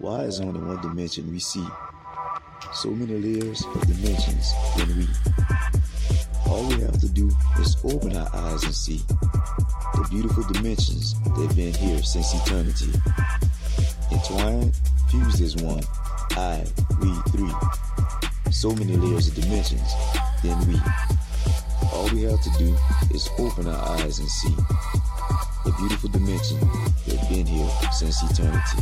Why is only one dimension we see? So many layers of dimensions than we. All we have to do is open our eyes and see the beautiful dimensions that have been here since eternity. Entwined, fused as one. I, we, three. So many layers of dimensions, than we. All we have to do is open our eyes and see the beautiful dimension that have been here since eternity.